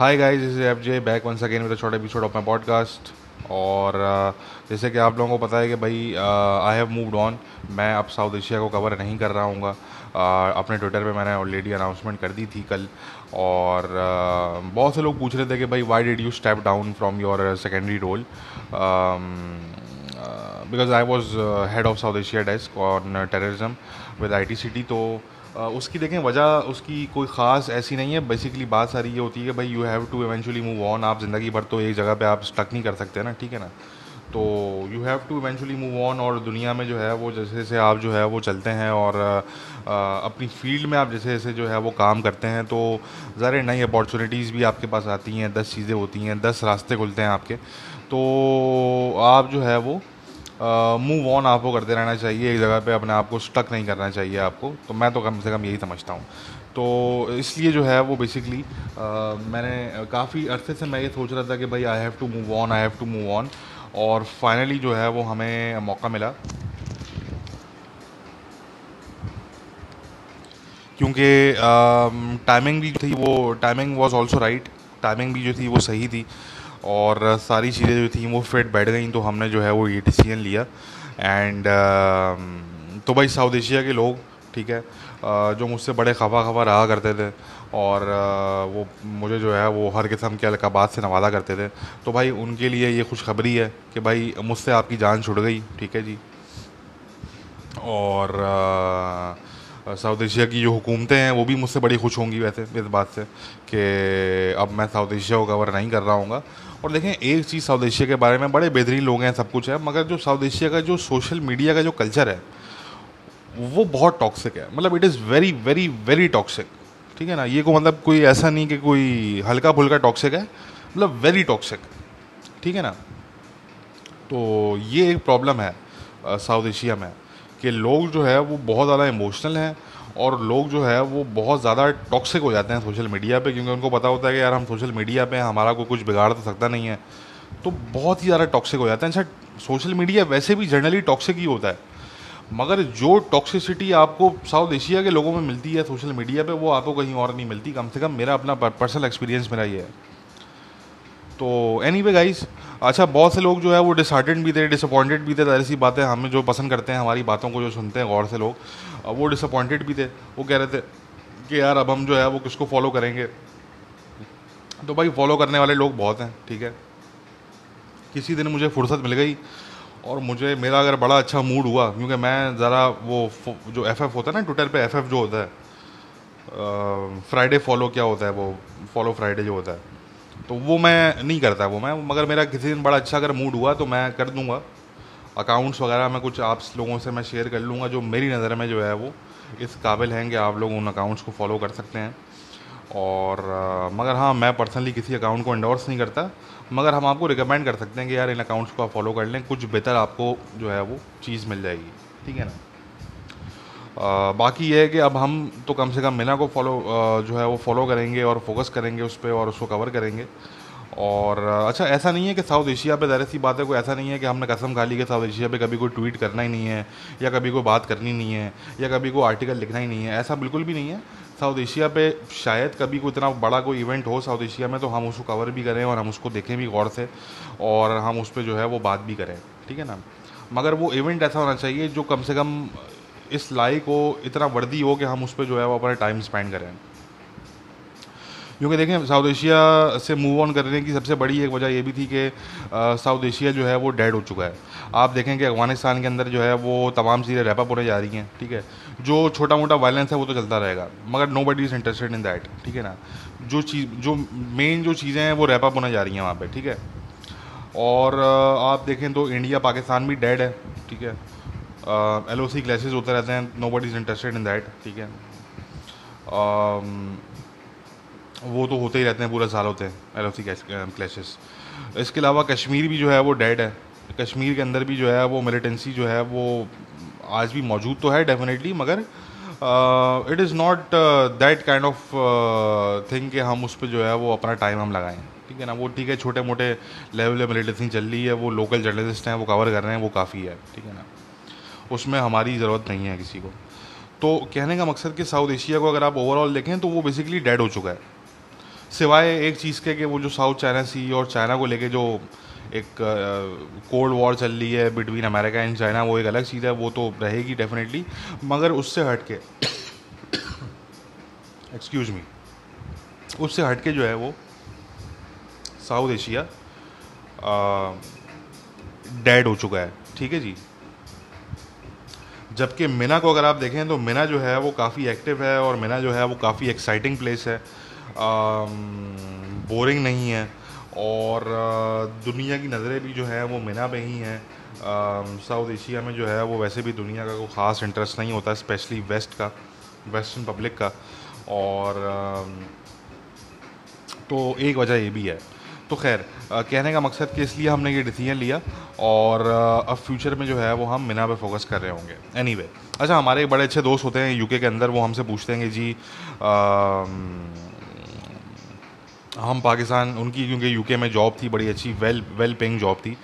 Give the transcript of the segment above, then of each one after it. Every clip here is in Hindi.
Guys this is F J back once again with short episode of my podcast और uh, जैसे कि आप लोगों को पता है कि भाई आई हैव मूव्ड ऑन मैं अब साउथ एशिया को कवर नहीं कर रहा हूँ uh, अपने ट्विटर पे मैंने ऑलरेडी अनाउंसमेंट कर दी थी कल। और uh, बहुत से लोग पूछ रहे थे कि भाई why did you step down from your secondary role because I was head of South Asia desk on terrorism with I T C T तो उसकी देखें वजह उसकी कोई ख़ास ऐसी नहीं है। बेसिकली बात सारी ये होती है कि भाई you have to eventually move on आप ज़िंदगी भर तो एक जगह पे आप स्टक नहीं कर सकते ना ठीक है ना? तो you have to eventually move on और दुनिया में जो है वो जैसे जैसे आप जो है वो चलते हैं और आ, अपनी फ़ील्ड में आप जैसे जैसे जो है वो काम करते हैं तो ज़रा नई अपॉर्चुनिटीज़ भी आपके पास आती हैं दस चीज़ें होती हैं दस रास्ते खुलते हैं आपके। तो आप जो है वो मूव ऑन आपको करते रहना चाहिए, एक जगह पे अपने आप को स्टक नहीं करना चाहिए आपको। तो मैं तो कम से कम यही समझता हूँ। तो इसलिए जो है वो बेसिकली मैंने काफ़ी अरसे से मैं ये सोच रहा था कि भाई I have to move on I have to move on और फाइनली जो है वो हमें मौका मिला। क्योंकि टाइमिंग भी थी वो timing was also right timing भी जो थी वो सही थी। और सारी चीज़ें जो थी वो फिट बैठ गई तो हमने जो है वो ये डिसीज़न लिया। एंड तो भाई साउथ एशिया के लोग, ठीक है जो मुझसे बड़े खफा खफा रहा करते थे और वो मुझे जो है वो हर किस्म के अलकाबात से नवाजा करते थे तो भाई उनके लिए ये खुशखबरी है कि भाई मुझसे आपकी जान छुट गई, ठीक है जी। और साउथ एशिया की जो हुकूमतें हैं, वो भी मुझसे बड़ी खुश होंगी वैसे इस बात से कि अब मैं साउथ एशिया को कवर नहीं कर रहा हूँ और देखें, एक चीज़ साउथ एशिया के बारे में बड़े बेहतरीन लोग हैं, सब कुछ है, मगर जो साउथ एशिया का जो सोशल मीडिया का जो कल्चर है, वो बहुत टॉक्सिक है। मतलब it is very very very toxic ठीक है ना? ये को मतलब कोई ऐसा नहीं कि कोई हल्का फुल्का टॉक्सिक है। मतलब वेरी टॉक्सिक ठीक है ना? तो ये एक प्रॉब्लम है साउथ एशिया में कि लोग जो है, वो बहुत ज़्यादा इमोशनल हैं और लोग जो है वो बहुत ज़्यादा टॉक्सिक हो जाते हैं सोशल मीडिया पे, क्योंकि उनको पता होता है कि यार हम सोशल मीडिया पे हमारा कोई कुछ बिगाड़ तो सकता नहीं है। तो बहुत ही ज़्यादा टॉक्सिक हो जाते हैं। अच्छा सोशल मीडिया वैसे भी जनरली टॉक्सिक ही होता है, मगर जो टॉक्सिसिटी आपको साउथ एशिया के लोगों में मिलती है सोशल मीडिया पे, वो आपको कहीं और नहीं मिलती। कम से कम मेरा अपना पर्सनल एक्सपीरियंस मेरा ये है। तो एनी वे गाइज़ अच्छा बहुत से लोग जो है वो डिसहार्टेड भी थे डिसअपॉइंटेड भी थे ऐसी बातें हमें जो पसंद करते हैं, हमारी बातों को जो सुनते हैं गौर से लोग वो डिसअपॉइंटेड भी थे, वो कह रहे थे कि यार अब हम जो है वो किसको फॉलो करेंगे? तो भाई फॉलो करने वाले लोग बहुत हैं, ठीक है? किसी दिन मुझे फुर्सत मिल गई और मुझे, मेरा अगर बड़ा अच्छा मूड हुआ, क्योंकि मैं ज़रा वो जो एफ़ एफ़ होता है ना ट्विटर पे एफ़ एफ़ जो होता है फ्राइडे फॉलो क्या होता है वो फॉलो फ्राइडे जो होता है। तो वो मैं नहीं करता वो मैं मगर मेरा किसी दिन बड़ा अच्छा अगर मूड हुआ तो मैं कर दूँगा। अकाउंट्स वगैरह मैं कुछ आप लोगों से मैं शेयर कर लूँगा जो मेरी नज़र में जो है वो इस काबिल हैं कि आप लोग उन अकाउंट्स को फॉलो कर सकते हैं। और आ, मगर हाँ मैं पर्सनली किसी अकाउंट को इंडोर्स नहीं करता मगर हम आपको रिकमेंड कर सकते हैं कि यार इन अकाउंट्स को आप फॉलो कर लें कुछ बेहतर आपको जो है वो चीज़ मिल जाएगी। ठीक है ना? बाकी ये है कि अब हम तो कम से कम मीना को फॉलो जो है वो फॉलो करेंगे और फोकस करेंगे उस पर और उसको कवर करेंगे। और अच्छा ऐसा नहीं है कि साउथ एशिया पे ज़रा सी बात है, कोई ऐसा नहीं है कि हमने कसम खा ली कि साउथ एशिया पे कभी कोई ट्वीट करना ही नहीं है, या कभी कोई बात करनी नहीं है, या कभी कोई आर्टिकल लिखना ही नहीं है। ऐसा बिल्कुल भी नहीं है। साउथ एशिया पे शायद कभी कोई इतना बड़ा कोई इवेंट हो साउथ एशिया में तो हम उसको कवर भी करें और हम उसको देखें भी गौर से, और हम उस पर जो है वो बात भी करें। ठीक है ना? मगर वो इवेंट ऐसा होना चाहिए जो कम से कम इस लाई को इतना वर्दी हो कि हम उस पर जो है वो अपना टाइम स्पेंड करें। क्योंकि देखें साउथ एशिया से मूव ऑन करने की सबसे बड़ी एक वजह ये भी थी कि साउथ एशिया जो है वो डेड हो चुका है। आप देखें कि अफ़गानिस्तान के अंदर जो है वो तमाम चीज़ें रैपअप होने जा रही हैं, ठीक है? जो छोटा मोटा वायलेंस है वो तो चलता रहेगा, मगर nobody is interested in that ठीक है ना? जो चीज़, जो मेन जो चीज़ें हैं वो रैपअप होने जा रही हैं वहाँ पर ठीक है? और आप देखें तो इंडिया पाकिस्तान भी डेड है, ठीक है? एल ओ सी क्लैसेज होते रहते हैं nobody is interested in that ठीक है? वो तो होते ही रहते हैं, पूरा साल होते हैं एल ओ सी क्लैशेस इसके अलावा कश्मीर भी जो है, वो डेड है। कश्मीर के अंदर भी जो है, वो मिलिटेंसी जो है, वो आज भी मौजूद तो है डेफिनेटली मगर it is not that kind of thing कि हम उस पर जो है, वो अपना टाइम हम लगाएँ। ठीक है ना? वो ठीक है छोटे मोटे लेवल पे मिलिटेंसी चल रही है, वो लोकल जर्नलिस्ट हैं, वो कवर कर रहे हैं, वो काफ़ी है, ठीक है ना? उसमें हमारी ज़रूरत नहीं है किसी को। तो कहने का मकसद कि साउथ एशिया को अगर आप ओवरऑल देखें तो वो बेसिकली डेड हो चुका है। सिवाय एक चीज़ के कि वो जो साउथ चाइना सी और चाइना को लेके जो एक कोल्ड वॉर चल रही है बिटवीन अमेरिका एंड चाइना वो एक अलग चीज़ है, वो तो रहेगी डेफिनेटली मगर उससे हट के एक्सक्यूज मी उससे हट के जो है वो साउथ एशिया डेड हो चुका है। ठीक है जी? जबकि मिना को अगर आप देखें तो मिना जो है वो काफ़ी एक्टिव है और मिना जो है वो काफ़ी एक्साइटिंग प्लेस है। बोरिंग नहीं है और दुनिया की नज़रें भी जो है वो मिना पे ही हैं। साउथ एशिया में जो है वो वैसे भी दुनिया का कोई ख़ास इंटरेस्ट नहीं होता स्पेशली वेस्ट का वेस्टर्न पब्लिक का। और तो एक वजह ये भी है। तो खैर कहने का मकसद कि इसलिए हमने ये डिसीज़न लिया और अब फ्यूचर में जो है वो हम मिना पे फोकस कर रहे होंगे। एनी anyway, अच्छा हमारे एक बड़े अच्छे दोस्त होते हैं यूके के अंदर वो हमसे पूछते हैं कि जी आ, हम पाकिस्तान उनकी क्योंकि यूके में जॉब थी बड़ी अच्छी वेल वेल पेइंग जॉब थी।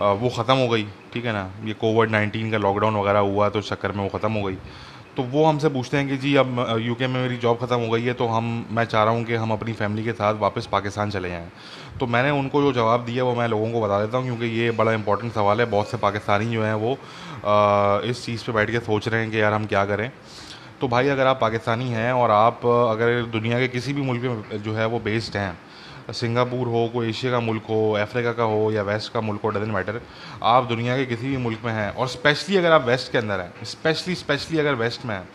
आ, वो ख़त्म हो गई ठीक है ना? ये कोविड नाइन्टीन का लॉकडाउन वगैरह हुआ तो चक्कर में वो ख़त्म हो गई। तो वो हमसे पूछते हैं कि जी, अब यूके में मेरी जॉब ख़त्म हो गई है तो हम, मैं चाह रहा हूँ कि हम अपनी फैमिली के साथ वापस पाकिस्तान चले जाएँ। तो मैंने उनको जो जवाब दिया, वो मैं लोगों को बता देता हूँ, क्योंकि ये बड़ा इंपॉर्टेंट सवाल है, बहुत से पाकिस्तानी जो हैं वो इस चीज़ पर बैठ के सोच रहे हैं कि यार हम क्या करें। तो भाई, अगर आप पाकिस्तानी हैं और आप, अगर दुनिया के किसी भी मुल्क में, जो है वो बेस्ड हैं सिंगापुर हो, कोई एशिया का मुल्क हो, अफ्रीका का हो, या वेस्ट का मुल्क हो डजेंट मैटर आप दुनिया के किसी भी मुल्क में हैं, और स्पेशली अगर आप वेस्ट के अंदर हैं स्पेशली स्पेशली अगर वेस्ट में हैं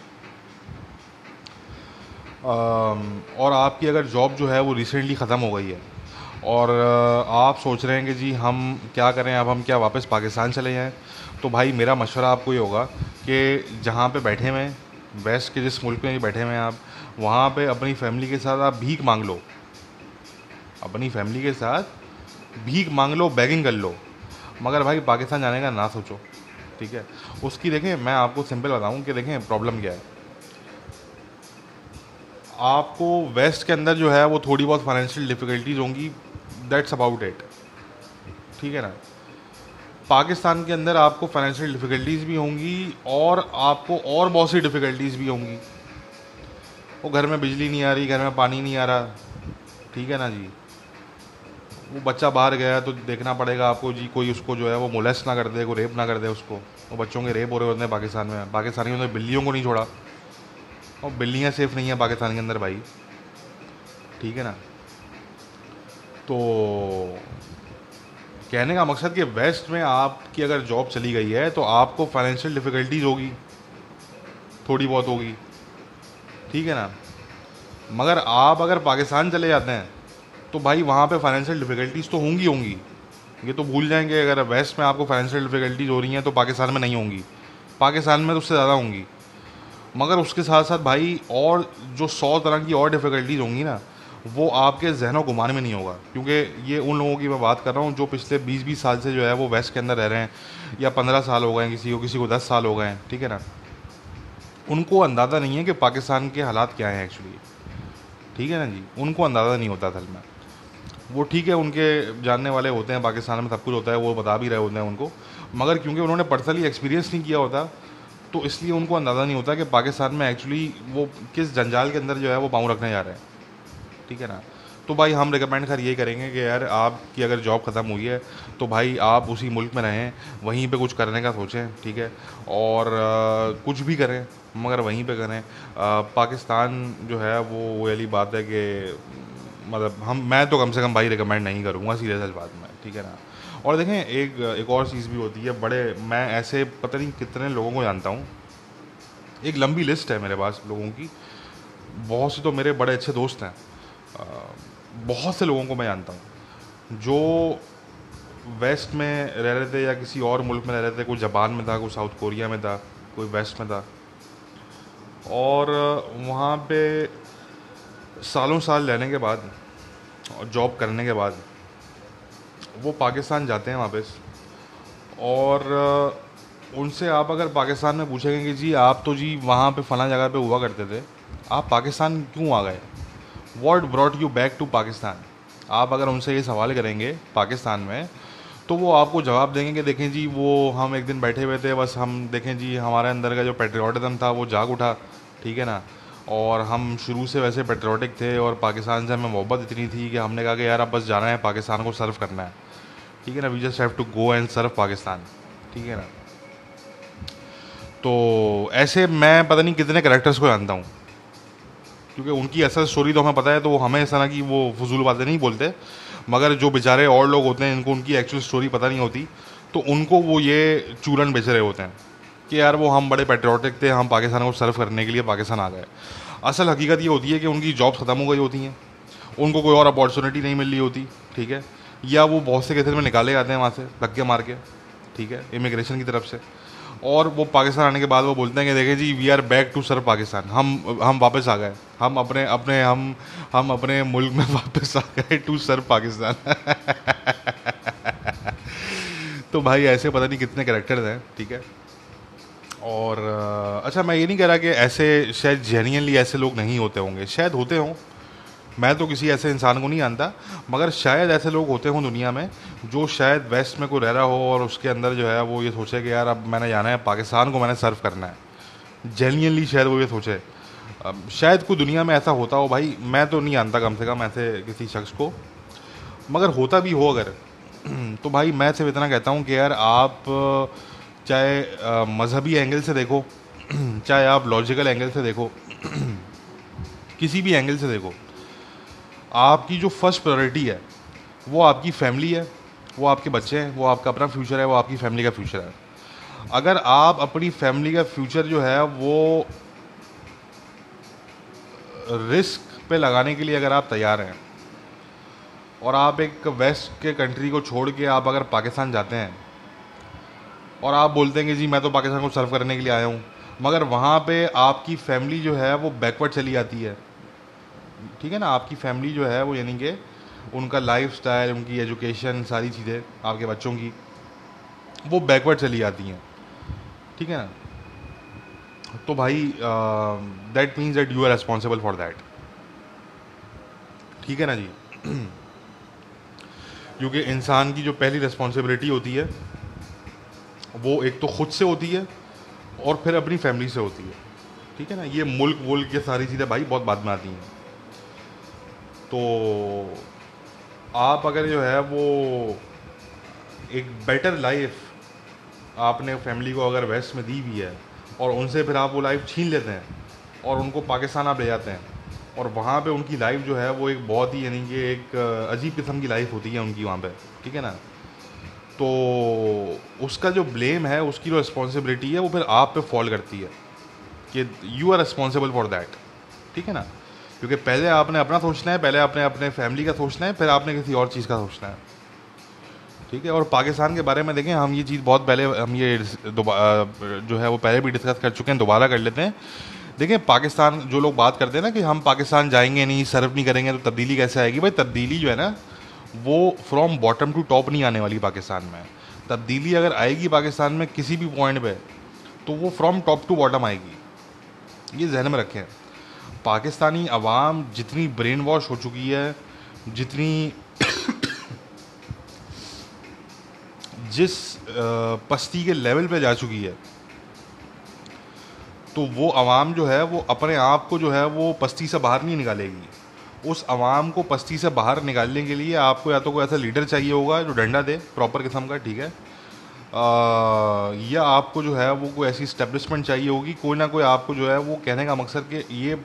और आपकी अगर जॉब जो है वो रिसेंटली ख़त्म हो गई है, और आप सोच रहे हैं कि जी हम क्या करें, अब हम क्या वापस पाकिस्तान चले जाएँ तो भाई मेरा मशवरा आपको ये होगा कि जहाँ पे बैठे हुए वेस्ट के जिस मुल्क में बैठे हुए हैं आप, वहाँ पे अपनी फैमिली के साथ आप भीख मांग लो। अपनी फैमिली के साथ भीख मांग लो बैगिंग कर लो। मगर भाई, पाकिस्तान जाने का ना सोचो, ठीक है? उसकी देखें, मैं आपको सिंपल बताऊँ कि देखें प्रॉब्लम क्या है। आपको वेस्ट के अंदर जो है, वो थोड़ी बहुत फाइनेंशियल डिफ़िकल्टीज होंगी दैट्स अबाउट इट ठीक है ना? पाकिस्तान के अंदर आपको फाइनेंशियल डिफ़िकल्टीज भी होंगी और आपको और बहुत सी डिफ़िकल्टीज भी होंगी। वो घर में बिजली नहीं आ रही, घर में पानी नहीं आ रहा, ठीक है ना जी? वो बच्चा बाहर गया तो देखना पड़ेगा आपको जी, कोई उसको जो है वो मोलेस्ट ना कर दे, कोई रेप ना कर दे उसको। वो बच्चों के रेप हो रहे होते हैं पाकिस्तान में। पाकिस्तानियों ने बिल्लियों को नहीं छोड़ा। और बिल्लियाँ सेफ़ नहीं है पाकिस्तान के अंदर भाई। ठीक है ना? तो कहने का मकसद कि वेस्ट में आपकी अगर जॉब चली गई है तो आपको फाइनेंशियल डिफ़िकल्टीज होगी। थोड़ी बहुत होगी। ठीक है ना? मगर आप अगर पाकिस्तान चले जाते हैं तो भाई वहाँ पे फाइनेंशियल डिफ़िकल्टीज़ तो होंगी होंगी। ये तो भूल जाएँगे, अगर वेस्ट में आपको फाइनेंशियल डिफ़िकल्टीज़ हो रही हैं तो पाकिस्तान में नहीं होंगी। पाकिस्तान में तो उससे ज़्यादा होंगी। मगर उसके साथ साथ भाई और जो सौ तरह की और डिफ़िकल्टीज़ होंगी ना, वो आपके जहनों गुमान में नहीं होगा। क्योंकि ये उन लोगों की मैं बात कर रहा हूँ, जो पिछले बीस बीस साल से जो है वो वेस्ट के अंदर रह रहे हैं, या पंद्रह साल हो गए हैं, किसी को किसी को दस साल हो गए हैं, ठीक है ना? उनको अंदाज़ा नहीं है कि पाकिस्तान के हालात क्या हैं एक्चुअली ठीक है ना जी? उनको अंदाज़ा नहीं होता असल में। वो ठीक है उनके जानने वाले होते हैं पाकिस्तान में सब कुछ होता है वो बता भी रहे होते हैं उनको। मगर क्योंकि उन्होंने पर्सनली एक्सपीरियंस नहीं किया होता तो इसलिए उनको अंदाज़ा नहीं होता कि पाकिस्तान में एक्चुअली वो किस जंजाल के अंदर जो है वो पाँव रखने जा रहे हैं। ठीक है ना? तो भाई हम रिकमेंड खैर ये करेंगे कि यार आपकी अगर जॉब ख़त्म हुई है तो भाई आप उसी मुल्क में रहें वहीं पे कुछ करने का सोचें ठीक है? और आ, कुछ भी करें मगर वहीं पे करें। आ, पाकिस्तान जो है वो वाली बात है कि मतलब हम, मैं तो कम से कम भाई रिकमेंड नहीं करूँगा सीरियस इस बात में, ठीक है ना? और देखें, एक एक और चीज़ भी होती है, बड़े, मैं ऐसे पता नहीं कितने लोगों को जानता हूँ, एक लंबी लिस्ट है मेरे पास लोगों की, बहुत से तो मेरे बड़े अच्छे दोस्त हैं बहुत से लोगों को मैं जानता हूँ, जो वेस्ट में रह रहे थे या किसी और मुल्क में रह रहे थे, कोई जापान में था, कोई साउथ कोरिया में था, कोई वेस्ट में था, और वहाँ पे सालों साल रहने के बाद और जॉब करने के बाद वो पाकिस्तान जाते हैं वापस। और उनसे आप अगर पाकिस्तान में पूछेंगे कि जी आप तो जी वहाँ पे फ़लाँ जगह पे हुआ करते थे, आप पाकिस्तान क्यों आ गए? What brought you back to Pakistan? आप अगर उनसे ये सवाल करेंगे पाकिस्तान में तो वो आपको जवाब देंगे कि देखें जी वो हम एक दिन बैठे हुए थे, बस हम देखें जी हमारे अंदर का जो पेट्रियाटिज़म था वो जाग उठा, ठीक है ना? और हम शुरू से वैसे पेट्रोटिक थे और पाकिस्तान से हमें मोहब्बत इतनी थी कि हमने कहा कि यार अब बस जाना है, पाकिस्तान को सर्व करना है। ठीक है ना? We just have to go and serve Pakistan. ठीक है ना? तो ऐसे मैं पता नहीं कितने करेक्टर्स को जानता हूँ। क्योंकि उनकी असल स्टोरी तो हमें पता है तो हमें ऐसा ना कि वो फजूल बातें नहीं बोलते। मगर जो बेचारे और लोग होते हैं, इनको उनकी एक्चुअल स्टोरी पता नहीं होती तो उनको वो ये चूरन बेच रहे होते हैं। कि यार वो हम बड़े पेट्रोटिक थे, हम पाकिस्तान को सर्व करने के लिए पाकिस्तान आ गए। असल हकीकत ये होती है कि उनकी जॉब्स ख़त्म हो गई होती हैं। उनको कोई और अपॉर्चुनिटी नहीं मिल रही होती, ठीक है? या वो बहुत से केसेज में निकाले जाते हैं वहाँ से, धक्के मार के, ठीक है? इमिग्रेशन की तरफ़ से। और वो पाकिस्तान आने के बाद वो बोलते हैं कि देखें जी we are back to serve Pakistan. हम हम वापस आ गए। हम अपने अपने, हम हम अपने मुल्क में वापस आ गए टू सर्व पाकिस्तान। तो भाई ऐसे पता नहीं कितने करेक्टर्स हैं, ठीक है? और अच्छा मैं ये नहीं कह रहा कि ऐसे, शायद जेन्यनली ऐसे लोग नहीं होते होंगे। शायद होते हों। मैं तो किसी ऐसे इंसान को नहीं जानता, मगर शायद ऐसे लोग होते हों दुनिया में, जो शायद वेस्ट में कोई रह रहा हो और उसके अंदर जो है वो ये सोचे कि यार, अब मैंने जाना है, पाकिस्तान को मैंने सर्व करना है। जेन्यनली शायद वो ये सोचे। शायद कोई दुनिया में ऐसा होता हो भाई, मैं तो नहीं जानता कम से कम ऐसे किसी शख्स को। मगर होता भी हो अगर। तो भाई, मैं सिर्फ़ इतना कहता हूँ कि यार आप चाहे मज़हबी एंगल से देखो, चाहे आप लॉजिकल एंगल से देखो, किसी भी एंगल से देखो, आपकी जो फ़र्स्ट प्रायोरिटी है, वो आपकी फैमिली है, वो आपके बच्चे हैं, वो आपका अपना फ्यूचर है, वो आपकी फैमिली का फ्यूचर है। अगर आप अपनी फैमिली का फ्यूचर जो है, वो रिस्क पे लगाने के लिए अगर आप तैयार हैं, और आप एक वेस्ट के कंट्री को छोड़ के आप अगर पाकिस्तान जाते हैं और आप बोलते हैं कि जी, मैं तो पाकिस्तान को सर्व करने के लिए आया हूँ। मगर वहाँ पे आपकी फैमिली जो है, वो बैकवर्ड चली जाती है। ठीक है ना? आपकी फैमिली जो है, वो यानी कि उनका लाइफ स्टाइल उनकी एजुकेशन सारी चीज़ें आपके बच्चों की, वो बैकवर्ड चली जाती हैं। ठीक है ना? तो भाई that means that you are responsible for that ठीक है ना जी? क्योंकि इंसान की जो पहली रिस्पॉन्सिबिलिटी होती है वो एक तो ख़ुद से होती है और फिर अपनी फैमिली से होती है। ठीक है ना? ये मुल्क वुल्क ये सारी चीज़ें भाई बहुत बाद में आती हैं। तो आप अगर जो है वो एक बेटर लाइफ आपने फैमिली को अगर वेस्ट में दी भी है और उनसे फिर आप वो लाइफ छीन लेते हैं और उनको पाकिस्तान आप ले जाते हैं और वहाँ पे उनकी लाइफ जो है वो एक बहुत ही यानी कि एक, अजीब किस्म की लाइफ होती है उनकी वहाँ पे। ठीक है ना? तो उसका जो ब्लेम है, उसकी जो रिस्पॉन्सिबिलिटी है, वो फिर आप पे फॉल करती है कि you are responsible for that ठीक है ना? क्योंकि पहले आपने अपना सोचना है, पहले आपने अपने फैमिली का सोचना है, फिर आपने किसी और चीज़ का सोचना है। ठीक है? और पाकिस्तान के बारे में देखें, हम ये चीज़ बहुत पहले, हम ये जो है वो पहले भी डिस्कस कर चुके हैं, दोबारा कर लेते हैं। देखें, पाकिस्तान, जो लोग बात करते हैं ना कि हम पाकिस्तान जाएँगे नहीं सर्व नहीं करेंगे तो तब्दीली कैसे आएगी? भाई, तब्दीली जो है ना वो फ्रॉम बॉटम टू टॉप नहीं आने वाली पाकिस्तान में। तब्दीली अगर आएगी पाकिस्तान में किसी भी पॉइंट पे तो वो फ्रॉम टॉप टू बॉटम आएगी। ये जहन में रखें। पाकिस्तानी अवाम जितनी ब्रेन वॉश हो चुकी है, जितनी जिस पस्ती के लेवल पे जा चुकी है तो वो आवाम जो है, वो अपने आप को जो है, वो पस्ती से बाहर नहीं निकालेगी। उस आवाम को पस्ती से बाहर निकालने के लिए आपको या तो कोई ऐसा लीडर चाहिए होगा जो डंडा दे प्रॉपर किस्म का ठीक है? आ, या आपको जो है वो कोई ऐसी स्टेब्लिशमेंट चाहिए होगी कोई ना कोई आपको जो है वो कहने का मकसद कि ये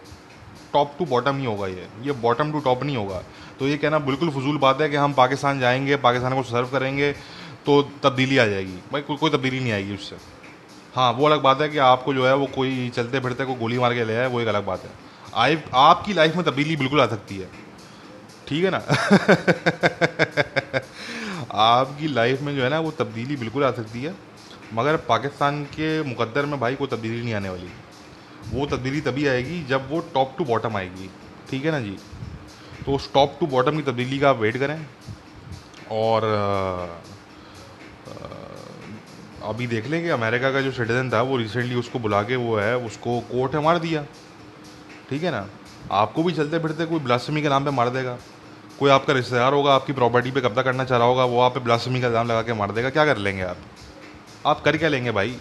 टॉप टू बॉटम ही होगा ये ये बॉटम टू टॉप नहीं होगा। तो ये कहना बिल्कुल फजूल बात है कि हम पाकिस्तान जाएँगे पाकिस्तान को सर्व करेंगे तो तब्दीली आ जाएगी। भाई कोई कोई तब्दीली नहीं आएगी उससे। हाँ वो अलग बात है कि आपको जो है वो कोई चलते फिरते को गोली मार के ले आए वो एक अलग बात है। आई, आपकी लाइफ में तब्दीली बिल्कुल आ सकती है। ठीक है ना? आपकी लाइफ में जो है ना, वो तब्दीली बिल्कुल आ सकती है। मगर पाकिस्तान के मुकद्दर में भाई कोई तब्दीली नहीं आने वाली। वो तब्दीली तभी आएगी जब वो टॉप टू बॉटम आएगी। ठीक है ना जी? तो उस टॉप टू बॉटम की तब्दीली का आप वेट करें। और अभी देख लेंगे अमेरिका का जो सिटीज़न था, वो रिसेंटली उसको बुला के वो है, उसको कोर्ट है, मार दिया। ठीक है ना? आपको भी चलते फिरते कोई ब्लास्टमी के नाम पे मार देगा। कोई आपका रिश्तेदार होगा, आपकी प्रॉपर्टी पे कब्जा करना चाह रहा होगा, वो आप पे ब्लास्टमी का इल्ज़ाम लगा के मार देगा। क्या कर लेंगे आप? आप कर क्या लेंगे भाई?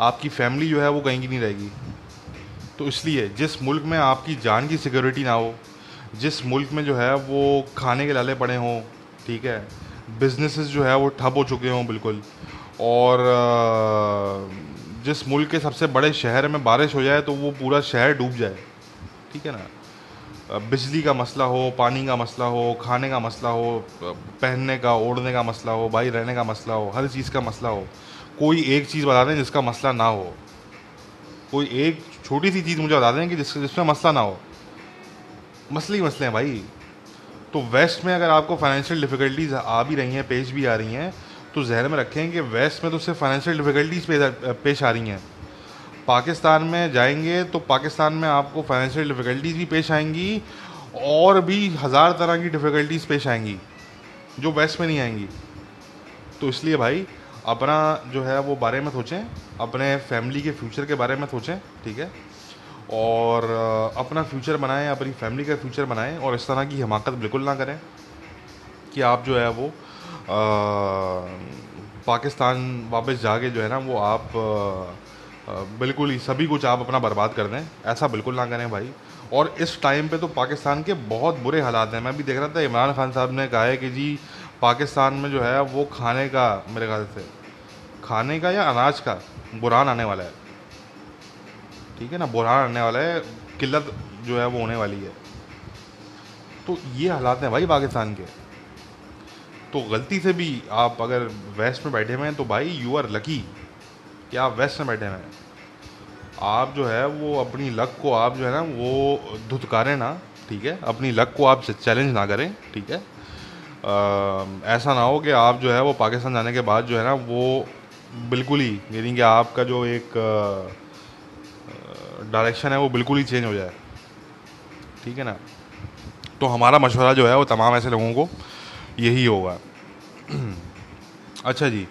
आपकी फैमिली जो है वो कहीं की नहीं रहेगी। तो इसलिए जिस मुल्क में आपकी जान की सिक्योरिटी ना हो, जिस मुल्क में जो है वो खाने के लाले पड़े हों, ठीक है? बिजनेसेस जो है वो ठप हो चुके हों बिल्कुल। और जिस मुल्क के सबसे बड़े शहर में बारिश हो जाए तो वो पूरा शहर डूब जाए। ठीक है ना? बिजली का मसला हो, पानी का मसला हो, खाने का मसला हो पहनने का, ओढ़ने का मसला हो भाई रहने का मसला हो, हर चीज़ का मसला हो, कोई एक चीज़ बता दें जिसका मसला ना हो। कोई एक छोटी सी चीज़ मुझे बता दें कि जिस जिसमें मसला ना हो। मसले ही मसले हैं भाई। तो वेस्ट में अगर आपको फाइनेंशियल डिफ़िकल्टीज आ भी रही हैं, पेश भी आ रही हैं तो जहन में रखें कि वेस्ट में तो सिर्फ़ फाइनेंशियल डिफ़िकल्टीज पेश आ रही हैं। पाकिस्तान में जाएँगे तो पाकिस्तान में आपको फाइनेंशियल डिफ़िकल्टीज भी पेश आएँगी और भी हज़ार तरह की डिफ़िकल्टीज पेश आएँगी, जो वेस्ट में नहीं आएँगी। तो इसलिए भाई, अपना जो है वो बारे में सोचें, अपने फैमिली के फ्यूचर के बारे में सोचें, ठीक है? और अपना फ्यूचर बनाएँ, अपनी फैमिली का फ्यूचर बनाएँ और इस तरह की हिमाकत बिल्कुल ना करें कि आप जो है वो पाकिस्तान वापस जाके जो है ना, वो आप बिल्कुल ही सभी कुछ आप अपना बर्बाद कर दें। ऐसा बिल्कुल ना करें भाई। और इस टाइम पे तो पाकिस्तान के बहुत बुरे हालात हैं। मैं भी देख रहा था, इमरान खान साहब ने कहा है कि जी, पाकिस्तान में जो है, वो खाने का, मेरे ख्याल से, खाने का या अनाज का बुरान आने वाला है। ठीक है ना बुरहान आने वाला है, किल्लत जो है वो होने वाली है। तो ये हालात हैं भाई पाकिस्तान के। तो गलती से भी आप अगर वेस्ट में बैठे हुए हैं तो भाई यू आर लकी कि आप वेस्ट में बैठे हुए हैं। आप जो है वो अपनी लक को आप जो है ना वो धुतकारें ना ठीक है? अपनी लक को आप चैलेंज ना करें ठीक है? आ, ऐसा ना हो कि आप जो है वो पाकिस्तान जाने के बाद जो है ना वो बिल्कुल ही यानी कि आपका जो एक डायरेक्शन है वो बिल्कुल ही चेंज हो जाए ठीक है ना? तो हमारा मशवरा जो है वो तमाम ऐसे लोगों को यही होगा। अच्छा जी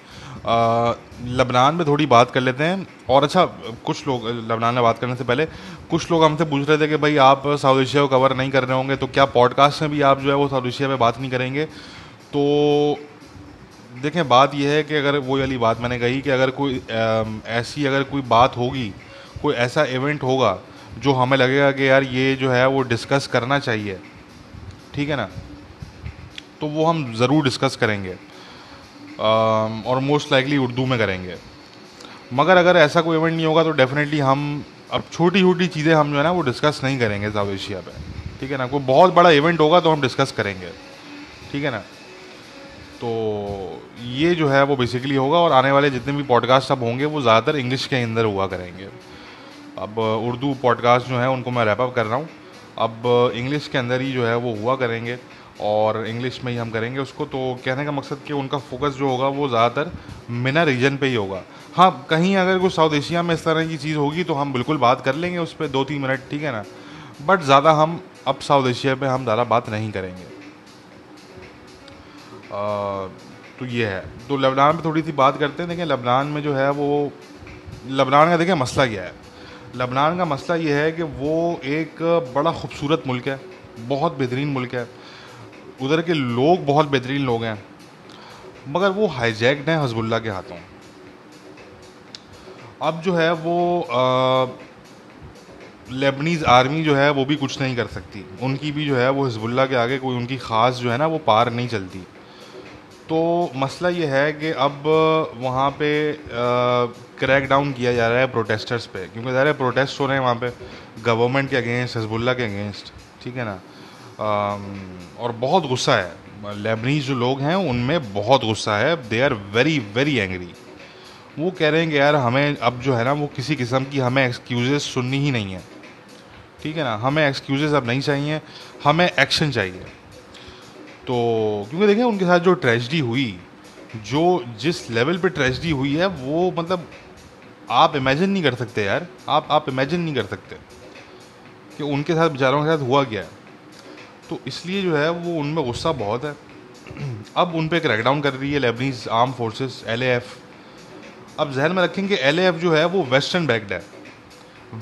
लबनान में थोड़ी बात कर लेते हैं। और अच्छा कुछ लोग, लबनान में बात करने से पहले, कुछ लोग हमसे पूछ रहे थे कि भाई आप साउथ एशिया को कवर नहीं कर रहे होंगे तो क्या पॉडकास्ट में भी आप जो है वो साउथ एशिया में बात नहीं करेंगे? तो देखें, बात यह है कि अगर वो वाली बात मैंने कही कि अगर कोई ऐसी अगर कोई बात होगी, कोई ऐसा इवेंट होगा, जो हमें लगेगा कि यार ये जो है वो डिस्कस करना चाहिए। ठीक है ना? तो वो हम ज़रूर डिस्कस करेंगे। और मोस्ट लाइकली उर्दू में करेंगे। मगर अगर ऐसा कोई इवेंट नहीं होगा तो डेफिनेटली हम, अब छोटी छोटी चीज़ें हम जो है ना, वो डिस्कस नहीं करेंगे साउथ एशिया पे। ठीक है ना? कोई बहुत बड़ा इवेंट होगा तो हम डिस्कस करेंगे। ठीक है ना? तो ये जो है, वो बेसिकली होगा और आने वाले जितने भी पॉडकास्ट अब होंगे, वो ज़्यादातर इंग्लिश के अंदर हुआ करेंगे। अब उर्दू पॉडकास्ट जो है, उनको मैं रैपअप कर रहा हूँ। अब इंग्लिश के अंदर ही जो है, वो हुआ करेंगे। और इंग्लिश में ही हम करेंगे उसको। तो कहने का मकसद कि उनका फोकस जो होगा वो ज़्यादातर मिना रीजन पे ही होगा। हाँ कहीं अगर कुछ साउथ एशिया में इस तरह की चीज़ होगी तो हम बिल्कुल बात कर लेंगे उस पर दो तीन मिनट ठीक है ना? बट ज़्यादा हम अब साउथ एशिया पे हम ज़्यादा बात नहीं करेंगे। आ, तो ये है। तो लबनान में थोड़ी सी बात करते हैं। देखें लबनान में जो है वो लबनान का देखें मसला क्या है? लबनान का मसला ये है कि वो एक बड़ा खूबसूरत मुल्क है बहुत बेहतरीन मुल्क है। उधर के लोग बहुत बेहतरीन लोग हैं, मगर वो हाईजैक्ड हैं हजबुल्ला के हाथों। अब जो है वो लेबनीज़ आर्मी जो है वो भी कुछ नहीं कर सकती। उनकी भी जो है वो हिजबुल्ला के आगे कोई उनकी ख़ास जो है ना वो पार नहीं चलती। तो मसला ये है कि अब वहाँ पे क्रैक डाउन किया जा रहा है प्रोटेस्टर्स पे। क्योंकि ज़्यादा प्रोटेस्ट हो रहे हैं वहाँ पे गवर्नमेंट के अगेंस्ट हजबुल्ला के अगेंस्ट ठीक है ना? और बहुत गुस्सा है। लेबनीज जो लोग हैं, उनमें बहुत गुस्सा है। They are very very angry वो कह रहे हैं कि यार हमें अब जो है ना, वो किसी किस्म की हमें एक्सक्यूज़ सुननी ही नहीं है। ठीक है ना? हमें एक्सक्यूज़ अब नहीं चाहिए, हमें एक्शन चाहिए। तो क्योंकि देखें, उनके साथ जो ट्रेजडी हुई, जो जिस लेवल पे ट्रेजडी हुई है, वो मतलब आप इमेजिन नहीं कर सकते यार। आप आप इमेजिन नहीं कर सकते कि उनके साथ, बेचारों के साथ हुआ क्या है। तो इसलिए जो है, वो उनमें गुस्सा बहुत है। अब उन पर क्रैकडाउन कर रही है लेबनीज आर्म फोर्सेस एलएएफ अब जहन में रखें कि एल जो है, वो वेस्टर्न बैक्ड है।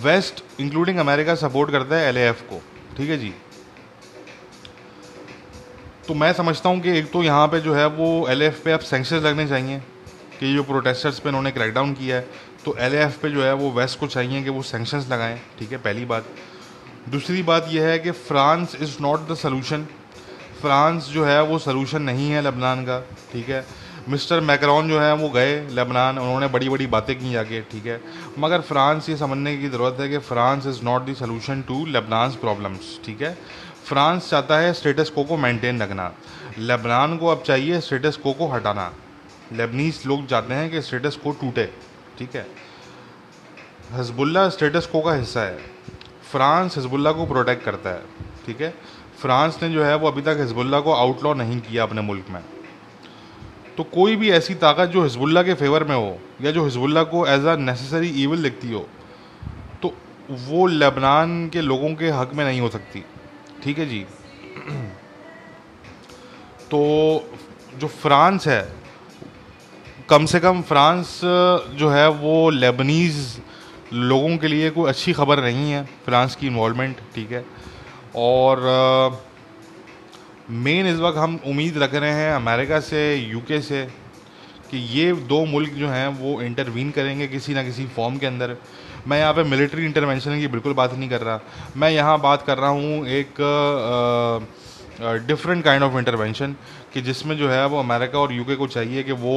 वेस्ट इंक्लूडिंग अमेरिका सपोर्ट करता है एलएएफ को। ठीक है जी? तो मैं समझता हूँ कि एक तो यहाँ पे जो है, वो एल एफ़ पे अब सेंक्शन लगने चाहिए, कि जो प्रोटेस्टर्स पे उन्होंने क्रैकडाउन किया है तो तो एलएएफ पे जो है, वो वेस्ट को चाहिए कि वो सेंक्शंस लगाएँ। ठीक है, पहली बात। दूसरी बात यह है कि France is not the solution France जो है वो सलूशन नहीं है लबनान का, ठीक है? मिस्टर मैकरॉन जो है वो गए लेबनान, उन्होंने बड़ी बड़ी बातें की जाके ठीक है? मगर फ्रांस ये समझने की ज़रूरत है कि France is not the solution to Lebanon problems ठीक है? फ्रांस चाहता है स्टेटस को को मेंटेन रखना। लेबनान को अब चाहिए स्टेटस को को हटाना। लेबनीस लोग चाहते हैं कि स्टेटस को टूटे, ठीक है? हजबुल्ला स्टेटस को का हिस्सा है। फ्रांस हिजबुल्ला को प्रोटेक्ट करता है, ठीक है? फ्रांस ने जो है वो अभी तक हिजबुल्ला को आउटलॉ नहीं किया अपने मुल्क में। तो कोई भी ऐसी ताकत जो हिजबुल्ला के फेवर में हो, या जो हिजबुल्ला को एज अ नेसेसरी ईवल दिखती हो तो वो लेबनान के लोगों के हक में नहीं हो सकती, ठीक है जी? तो जो फ्रांस है, कम से कम फ्रांस जो है वो लेबनीज़ लोगों के लिए कोई अच्छी खबर नहीं है, फ्रांस की इन्वॉलमेंट ठीक है? और मेन इस वक्त हम उम्मीद रख रहे हैं अमेरिका से यूके से, कि ये दो मुल्क जो हैं, वो इंटरवीन करेंगे किसी ना किसी फॉर्म के अंदर। मैं यहाँ पे मिलिट्री इंटरवेंशन की बिल्कुल बात नहीं कर रहा। मैं यहाँ बात कर रहा हूँ एक डिफरेंट काइंड ऑफ़ इंटरवेंशन कि जिसमें जो है वो अमेरिका और यूके को चाहिए कि वो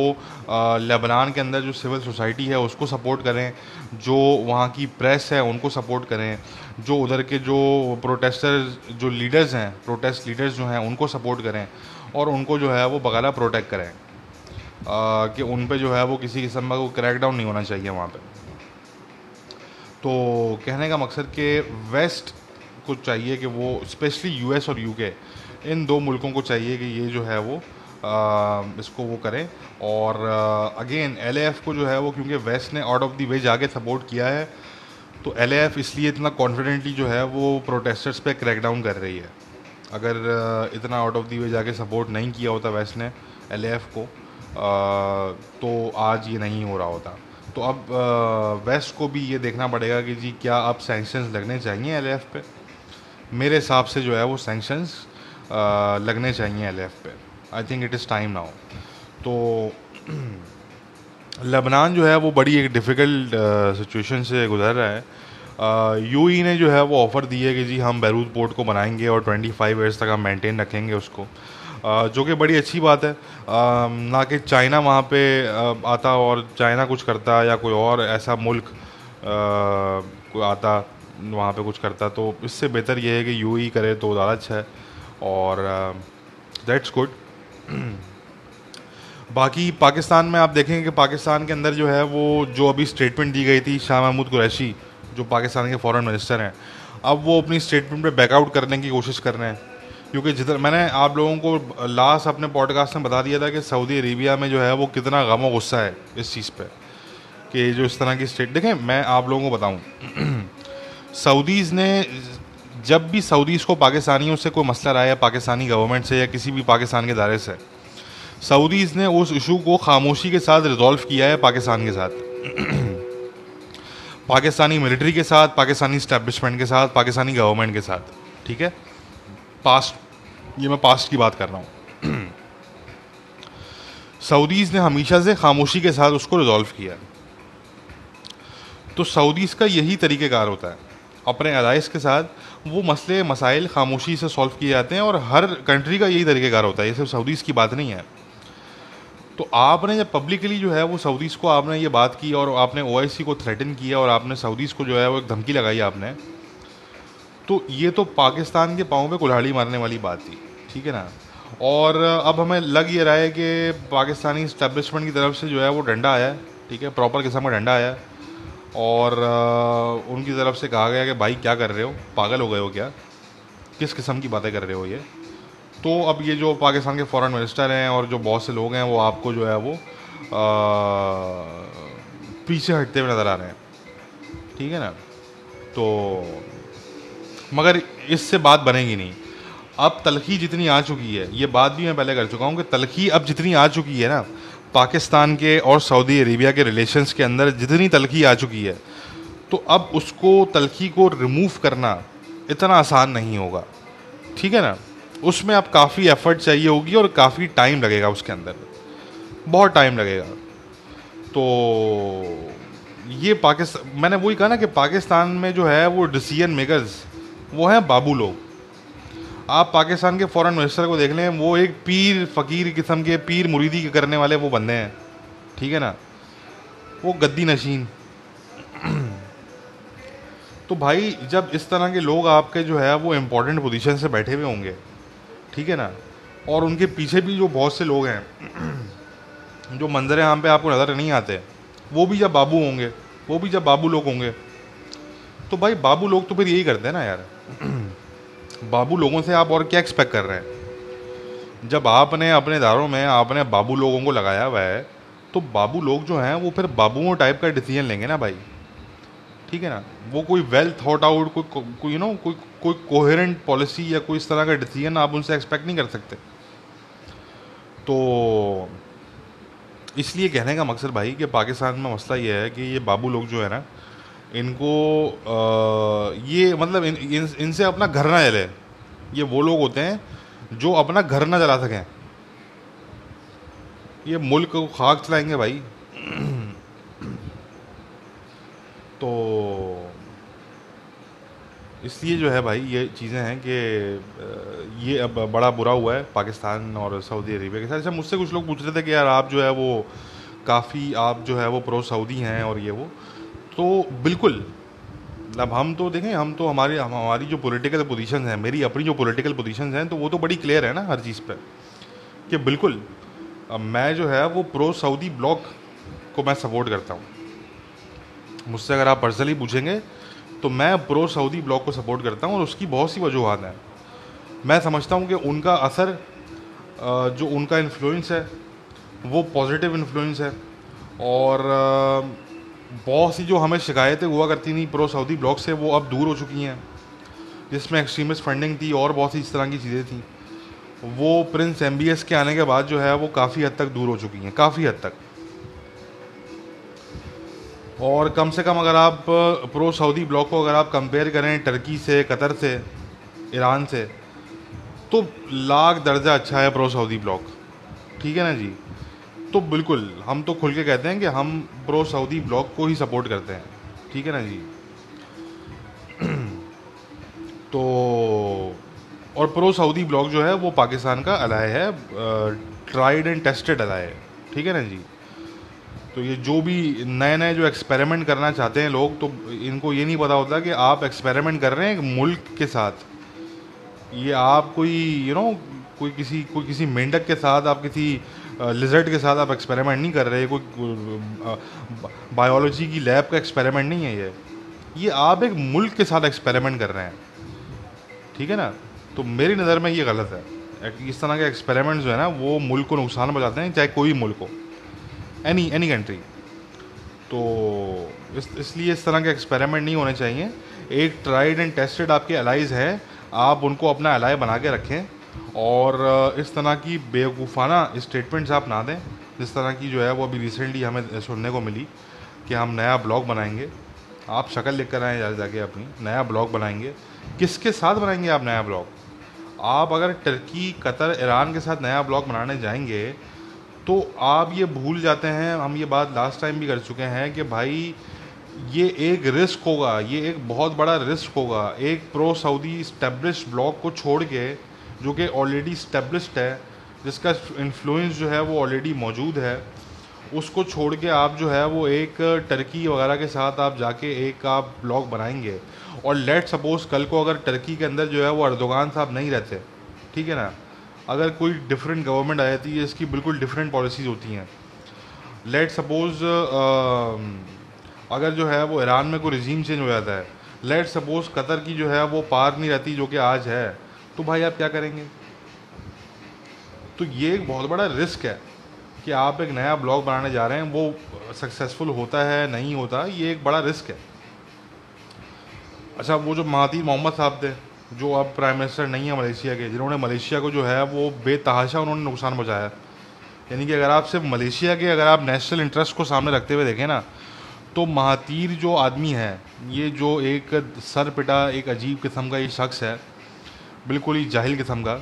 लेबनान के अंदर जो सिविल सोसाइटी है उसको सपोर्ट करें जो वहाँ की प्रेस है उनको सपोर्ट करें जो उधर के जो प्रोटेस्टर जो लीडर्स हैं प्रोटेस्ट लीडर्स जो हैं उनको सपोर्ट करें और उनको जो है वो बकाला प्रोटेक्ट करें। आ, कि उन पर जो है वो किसी किस्म का क्रैकडाउन नहीं होना चाहिए वहाँ पर तो कहने का मकसद कि वेस्ट को चाहिए कि वो स्पेशली यूएस और यूके इन दो मुल्कों को चाहिए कि ये जो है वो आ, इसको वो करें। और अगेन एल को जो है वो क्योंकि वेस्ट ने आउट ऑफ़ दी वे जाके सपोर्ट किया है तो एल इसलिए इतना कॉन्फिडेंटली जो है वो प्रोटेस्टर्स पे क्रैकडाउन कर रही है। अगर इतना आउट ऑफ़ दी वे जाके सपोर्ट नहीं किया होता वेस्ट ने एल को आ, तो आज ये नहीं हो रहा होता। तो अब वेस्ट को भी ये देखना पड़ेगा कि जी क्या अब सेंक्शंस लगने चाहिए एल पे। मेरे हिसाब से जो है वो सेंक्शंस लगने चाहिए एल एफ़ पे। I think it is time now तो लबनान जो है वो बड़ी एक डिफ़िकल्ट सिचुएशन से गुजर रहा है। यू ई ने जो है वो ऑफ़र दी है कि जी हम बैरूत पोर्ट को बनाएँगे और 25 फाइव ईयर्स तक हम मेंटेन रखेंगे उसको। uh, जो कि बड़ी अच्छी बात है। uh, ना कि चाइना वहाँ पे आता और चाइना कुछ करता या कोई और ऐसा मुल्क कोई आता वहाँ पे कुछ करता। तो इससे बेहतर ये है कि यू ई करे तो ज़्यादा अच्छा है। और दैट्स uh, गुड बाकी पाकिस्तान में आप देखेंगे कि पाकिस्तान के अंदर जो है वो जो अभी स्टेटमेंट दी गई थी शाह महमूद कुरैशी जो पाकिस्तान के फॉरेन मिनिस्टर हैं अब वो अपनी स्टेटमेंट पे बैकआउट करने की कोशिश कर रहे हैं। क्योंकि जितना मैंने आप लोगों को लास्ट अपने पॉडकास्ट में बता दिया था कि सऊदी अरेबिया में जो है वो कितना गम गुस्सा है इस चीज़ पर कि जो इस तरह की स्टेट देखें मैं आप लोगों को बताऊँ। सऊदीज़ ने जब भी सऊदीज़ को पाकिस्तानियों से कोई मसला रहा है पाकिस्तानी गवर्नमेंट से या किसी भी पाकिस्तान के दायरे से सऊदीज़ ने उस इशू को खामोशी के साथ रिजॉल्व किया है पाकिस्तान के साथ। पाकिस्तानी मिलिट्री के साथ, पाकिस्तानी इस्टेब्लिशमेंट के साथ, पाकिस्तानी गवर्नमेंट के साथ, ठीक है? पास्ट ये मैं पास्ट की बात कर रहा हूँ। सऊदीज़ ने हमेशा से खामोशी के साथ उसको रिजॉल्व किया तो सऊदीज़ का यही तरीक़ेकार होता है। अपने अदाइश के साथ वो मसले, मसाइल खामोशी से सॉल्व किए जाते हैं और हर कंट्री का यही तरीक़ेकार होता है। ये सिर्फ़ सऊदीज़ की बात नहीं है। तो आपने जब पब्लिकली जो है वो सऊदीज़ को आपने ये बात की और आपने ओआईसी को थ्रेटन किया और आपने सऊदीज़ को जो है वो एक धमकी लगाई आपने तो ये तो पाकिस्तान के पाँव में कुल्हाड़ी मारने वाली बात थी, ठीक है ना? और अब हमें लग ये रहा है कि पाकिस्तानी इस्टेब्लिशमेंट की तरफ़ से जो है वो डंडा आया है, ठीक है? प्रॉपर किस्म का डंडा आया है। और उनकी तरफ़ से कहा गया कि भाई क्या कर रहे हो? पागल हो गए हो क्या? किस किस्म की बातें कर रहे हो ये? तो अब ये जो पाकिस्तान के फॉरेन मिनिस्टर हैं और जो बहुत से लोग हैं वो आपको जो है वो आ, पीछे हटते हुए नज़र आ रहे हैं। ठीक है ना? तो मगर इससे बात बनेगी नहीं। अब तलखी जितनी आ चुकी है ये बात भी मैं पहले कर चुका हूँ कि तलखी अब जितनी आ चुकी है ना पाकिस्तान के और सऊदी अरेबिया के रिलेशंस के अंदर जितनी तलखी आ चुकी है तो अब उसको तलखी को रिमूव करना इतना आसान नहीं होगा। ठीक है ना? उसमें अब काफ़ी एफर्ट चाहिए होगी और काफ़ी टाइम लगेगा उसके अंदर। बहुत टाइम लगेगा। तो ये पाकिस्तान मैंने वही कहा ना कि पाकिस्तान में जो है वो डिसीज़न मेकर्स वो हैं बाबू लोग। आप पाकिस्तान के फॉरेन मिनिस्टर को देख लें, वो एक पीर फ़कीर किस्म के, पीर मुरीदी करने वाले वो बंदे हैं। ठीक है ना? वो गद्दी नशीन। तो भाई, जब इस तरह के लोग आपके जो है, वो इम्पोर्टेंट पोजीशन से बैठे हुए होंगे, ठीक है ना? और उनके पीछे भी जो बहुत से लोग हैं, जो मंजर यहाँ पे आपको नज़र नहीं आते, वो भी जब बाबू होंगे, वो भी जब बाबू लोग होंगे तो भाई बाबू लोग तो फिर यही करते हैं ना यार। बाबू लोगों से आप और क्या एक्सपेक्ट कर रहे हैं? जब आपने अपने दारों में आपने बाबू लोगों को लगाया हुआ है तो बाबू लोग जो हैं, वो फिर बाबुओं टाइप का डिसीज़न लेंगे ना भाई? ठीक है ना? वो कोई वेल थॉट आउट कोई कोई यू नो कोई कोई कोहेरेंट पॉलिसी या कोई इस तरह का डिसीज़न आप उनसे एक्सपेक्ट नहीं कर सकते। तो इसलिए कहने का मकसद भाई कि पाकिस्तान में मसला ये है कि ये बाबू लोग जो है ना इनको आ, ये मतलब इन, इन, इनसे अपना घर ना जले। ये वो लोग होते हैं जो अपना घर ना जला सकें। ये मुल्क को खाक चलाएँगे भाई। तो इसलिए जो है भाई ये चीज़ें हैं कि ये अब बड़ा बुरा हुआ है पाकिस्तान और सऊदी अरेबिया के साथ। अच्छा मुझसे कुछ लोग पूछ रहे थे कि यार आप जो है वो काफ़ी आप जो है वो प्रो सऊदी हैं और ये वो। तो बिल्कुल। अब हम तो देखें, हम तो हमारी हमारी जो पॉलिटिकल पोजीशन है, मेरी अपनी जो पॉलिटिकल पोजीशन हैं तो वो तो बड़ी क्लियर है ना हर चीज़ पर कि बिल्कुल मैं जो है वो प्रो सऊदी ब्लॉक को मैं सपोर्ट करता हूँ। मुझसे अगर आप पर्सनली पूछेंगे तो मैं प्रो सऊदी ब्लॉक को सपोर्ट करता हूँ और उसकी बहुत सी वजूहत हैं। मैं समझता हूँ कि उनका असर जो उनका इन्फ्लुएंस है, वो पॉजिटिव इन्फ्लुएंस है और बहुत सी जो हमें शिकायतें हुआ करती थी प्रो सऊदी ब्लॉक से, वो अब दूर हो चुकी हैं। जिसमें एक्सट्रीमिस्ट फंडिंग थी और बहुत सी इस तरह की चीज़ें थी। वो प्रिंस एमबीएस के आने के बाद जो है, वो काफ़ी हद तक दूर हो चुकी हैं, काफ़ी हद तक। और कम से कम अगर आप प्रो सऊदी ब्लॉक को अगर आप कंपेयर करें टर्की से कतर से ईरान से तो लाख दर्जा अच्छा है प्रो सऊदी ब्लॉक ठीक है ना जी? तो बिल्कुल हम तो खुल के कहते हैं कि हम प्रो सऊदी ब्लॉक को ही सपोर्ट करते हैं। ठीक है ना जी? तो और प्रो सऊदी ब्लॉक जो है वो पाकिस्तान का अलाय है ट्राइड एंड टेस्टेड अलाय है। ठीक है ना जी? तो ये जो भी नए नए जो एक्सपेरिमेंट करना चाहते हैं लोग तो इनको ये नहीं पता होता कि आप एक्सपेरिमेंट कर रहे हैं एक मुल्क के साथ। ये आप कोई यू you नो know, कोई किसी कोई किसी मेंढक के साथ आप किसी लिजर्ट के साथ आप एक्सपेरिमेंट नहीं कर रहे कोई बायोलॉजी की लैब का एक्सपेरिमेंट नहीं है ये। ये आप एक मुल्क के साथ एक्सपेरिमेंट कर रहे हैं। ठीक है ना? तो मेरी नज़र में ये गलत है। इस तरह के एक्सपेरिमेंट जो है ना, वो मुल्क को नुकसान पहुँचाते हैं, चाहे कोई मुल्क हो। एनी एनी कंट्री तो इस, इसलिए इस तरह के एक्सपेरिमेंट नहीं होने चाहिए। एक ट्राइड एंड टेस्टेड आपके अलाइज है, आप उनको अपना अलाई बना के रखें। और इस तरह की बेवकूफ़ाना स्टेटमेंट्स आप ना दें, जिस तरह की जो है वो अभी रिसेंटली हमें सुनने को मिली कि हम नया ब्लॉग बनाएँगे। आप शक्ल लिख कर आएँ जा, जाके अपनी, नया ब्लॉग बनाएँगे। किसके साथ बनाएँगे आप नया ब्लॉग आप अगर टर्की कतर ईरान के साथ नया ब्लॉग बनाने जाएँगे तो आप ये भूल जाते हैं, हम ये बात लास्ट टाइम भी कर चुके हैं कि भाई, ये एक रिस्क होगा, ये एक बहुत बड़ा रिस्क होगा। एक प्रो सऊदी स्टेब्लिश ब्लॉक को छोड़ के जो कि ऑलरेडी स्टेब्लिश्ड है, जिसका इन्फ्लुएंस जो है वो ऑलरेडी मौजूद है, उसको छोड़ के आप जो है वो एक टर्की वगैरह के साथ आप जाके एक आप ब्लॉग बनाएँगे। और लेट सपोज़ कल को अगर टर्की के अंदर जो है वो अर्दोगान साहब नहीं रहते, ठीक है ना? अगर कोई डिफरेंट गवर्नमेंट आ जाती है, इसकी बिल्कुल डिफरेंट पॉलिसीज़ होती हैं। लेट सपोज़ अगर जो है वो ईरान में कोई रिजीम चेंज हो जाता है लेट सपोज़ कतर की जो है वो पार नहीं रहती, जो कि आज है। तो भाई आप क्या करेंगे? तो ये एक बहुत बड़ा रिस्क है कि आप एक नया ब्लॉग बनाने जा रहे हैं, वो सक्सेसफुल होता है, नहीं होता, ये एक बड़ा रिस्क है। अच्छा वो जो महाती मोहम्मद साहब थे, जो अब प्राइम मिनिस्टर नहीं है मलेशिया के, जिन्होंने मलेशिया को जो है, वो बेतहाशा उन्होंने नुकसान पहुँचाया। यानी कि अगर आप सिर्फ़ मलेशिया के, अगर आप नेशनल इंटरेस्ट को सामने रखते हुए देखें ना तो महातीर जो आदमी है, ये जो एक सर पिटा एक अजीब किस्म का ये शख्स है बिल्कुल ही जाहिल किस्म का।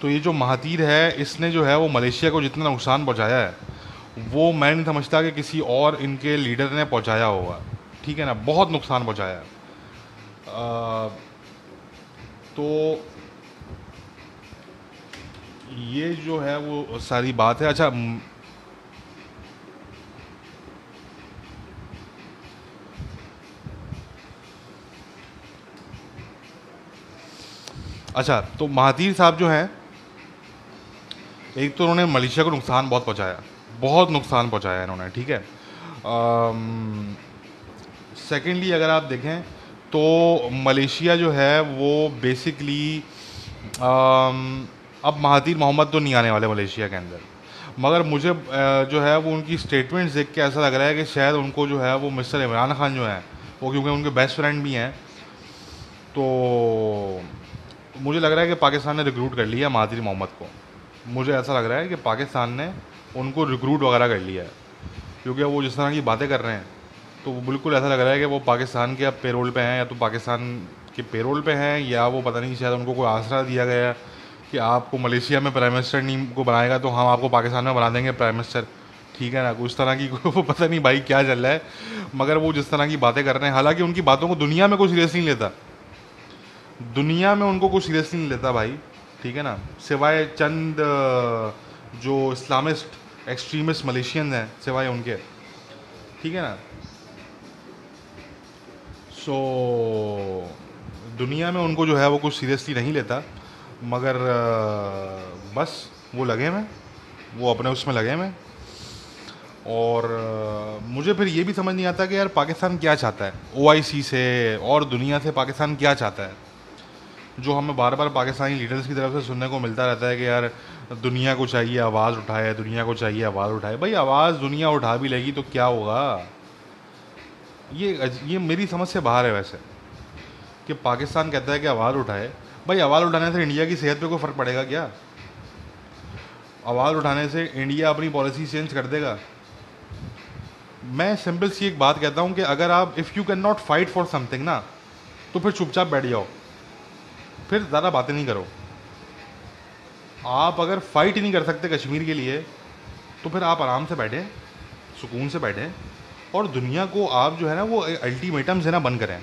तो ये जो महातीर है इसने जो है वो मलेशिया को जितना नुकसान पहुँचाया है वो मैं नहीं समझता कि किसी और इनके लीडर ने पहुँचाया होगा। ठीक है ना? बहुत नुकसान पहुँचाया आ, तो ये जो है वो सारी बात है। अच्छा अच्छा तो महातीर साहब जो हैं, एक तो उन्होंने मलेशिया को नुकसान बहुत पहुँचाया। बहुत नुकसान पहुँचाया इन्होंने, ठीक है? सेकेंडली अगर आप देखें तो मलेशिया जो है, वो बेसिकली अब महातीर मोहम्मद तो नहीं आने वाले मलेशिया के अंदर। मगर मुझे जो है, वो उनकी स्टेटमेंट्स देख के ऐसा लग रहा है कि शायद उनको जो है, वो मिस्टर इमरान खान जो है, वो क्योंकि उनके बेस्ट फ्रेंड भी हैं तो मुझे लग रहा है कि पाकिस्तान ने रिक्रूट कर लिया महातीर मोहम्मद को। मुझे ऐसा लग रहा है कि पाकिस्तान ने उनको रिक्रूट वगैरह कर लिया है। क्योंकि वो जिस तरह की बातें कर रहे हैं तो बिल्कुल ऐसा लग रहा है कि वो पाकिस्तान के अब पेरोल पे हैं या तो पाकिस्तान के पेरोल पे हैं या वो पता नहीं, शायद उनको कोई आसरा दिया गया कि आपको मलेशिया में प्राइम मिनिस्टर नहीं को बनाएगा तो हम आपको पाकिस्तान में बना देंगे प्राइम मिनिस्टर ठीक है ना? उस तरह की वो पता नहीं भाई क्या चल रहा है। मगर वो जिस तरह की बातें कर रहे हैं, हालाँकि उनकी बातों को दुनिया में कोई सीरियस नहीं लेता। दुनिया में उनको कुछ सीरियसली नहीं लेता भाई ठीक है ना? सिवाय चंद जो इस्लामिस्ट एक्सट्रीमिस्ट मलेशियन हैं सिवाय उनके ठीक है ना? सो so, दुनिया में उनको जो है वो कुछ सीरियसली नहीं लेता मगर बस वो लगे हुए वो अपने उसमें लगे हुए और मुझे फिर ये भी समझ नहीं आता कि यार पाकिस्तान क्या चाहता है? ओआईसी से और दुनिया से पाकिस्तान क्या चाहता है? जो हमें बार बार पाकिस्तानी लीडर्स की तरफ़ से सुनने को मिलता रहता है कि यार, दुनिया को चाहिए आवाज़ उठाए, दुनिया को चाहिए आवाज़ उठाए। भाई, आवाज़ दुनिया उठा भी लेगी तो क्या होगा? ये ये मेरी समझ से बाहर है वैसे, कि पाकिस्तान कहता है कि आवाज़ उठाए। भाई, आवाज़ उठाने से इंडिया की सेहत पे कोई फ़र्क पड़ेगा क्या? आवाज़ उठाने से इंडिया अपनी पॉलिसी चेंज कर देगा। मैं सिंपल सी एक बात कहता हूँ कि अगर आप if you can not fight for something ना तो फिर चुपचाप बैठ जाओ। फिर ज़्यादा बातें नहीं करो। आप अगर फाइट ही नहीं कर सकते कश्मीर के लिए तो फिर आप आराम से बैठें, सुकून से बैठें, और दुनिया को आप जो है ना, वो अल्टीमेटम्स है ना, बंद करें।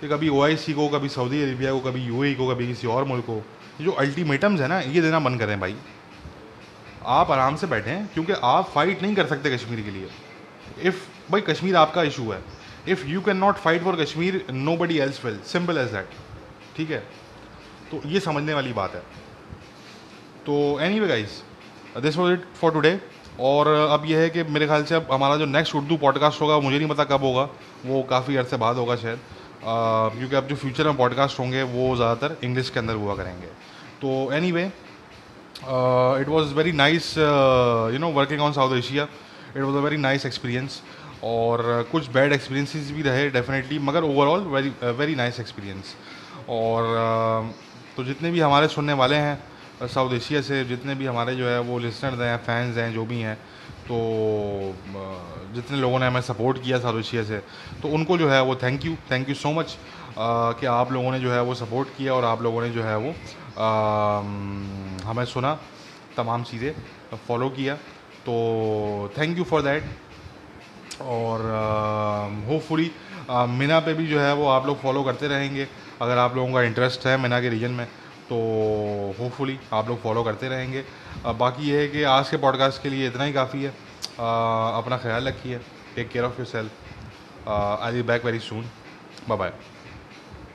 कि कभी ओआईसी को, कभी सऊदी अरेबिया को, कभी यू को, कभी किसी और मुल्क को जो अल्टीमेटम्स है ना, ये देना बंद करें भाई। आप आराम से बैठें, क्योंकि आप फाइट नहीं कर सकते कश्मीर के लिए। इफ़ भाई कश्मीर आपका इशू है if you can not fight for Kashmir nobody else will simple as that ठीक है? तो ये समझने वाली बात है। तो anyway guys this was it for today और अब यह है कि मेरे ख्याल से अब हमारा जो नेक्स्ट उर्दू पॉडकास्ट होगा, मुझे नहीं पता कब होगा। वो काफ़ी अर्से बाद होगा शायद। क्योंकि अब जो फ्यूचर में पॉडकास्ट होंगे, वो ज़्यादातर इंग्लिश के अंदर हुआ करेंगे। तो anyway it was very nice you know working on South Asia it was a very nice experience और कुछ बैड एक्सपीरियंसेस भी रहे डेफिनेटली मगर overall very very nice experience और तो जितने भी हमारे सुनने वाले हैं साउथ एशिया से जितने भी हमारे जो है वो लिसनर्स हैं फैंस हैं जो भी हैं तो जितने लोगों ने हमें सपोर्ट किया साउथ एशिया से तो उनको जो है वो thank you thank you so much कि आप लोगों ने जो है वो सपोर्ट किया और आप लोगों ने जो है वो आ, हमें सुना तमाम चीज़ें फॉलो किया तो थैंक यू फॉर दैट और होपफुली मीना पे भी जो है वो आप लोग फॉलो करते रहेंगे। अगर आप लोगों का इंटरेस्ट है मीना के रीजन में तो होपफुली आप लोग फॉलो करते रहेंगे। बाकी ये है कि आज के पॉडकास्ट के लिए इतना ही काफ़ी है। अपना ख्याल रखिए take care of yourself I be back very soon bye bye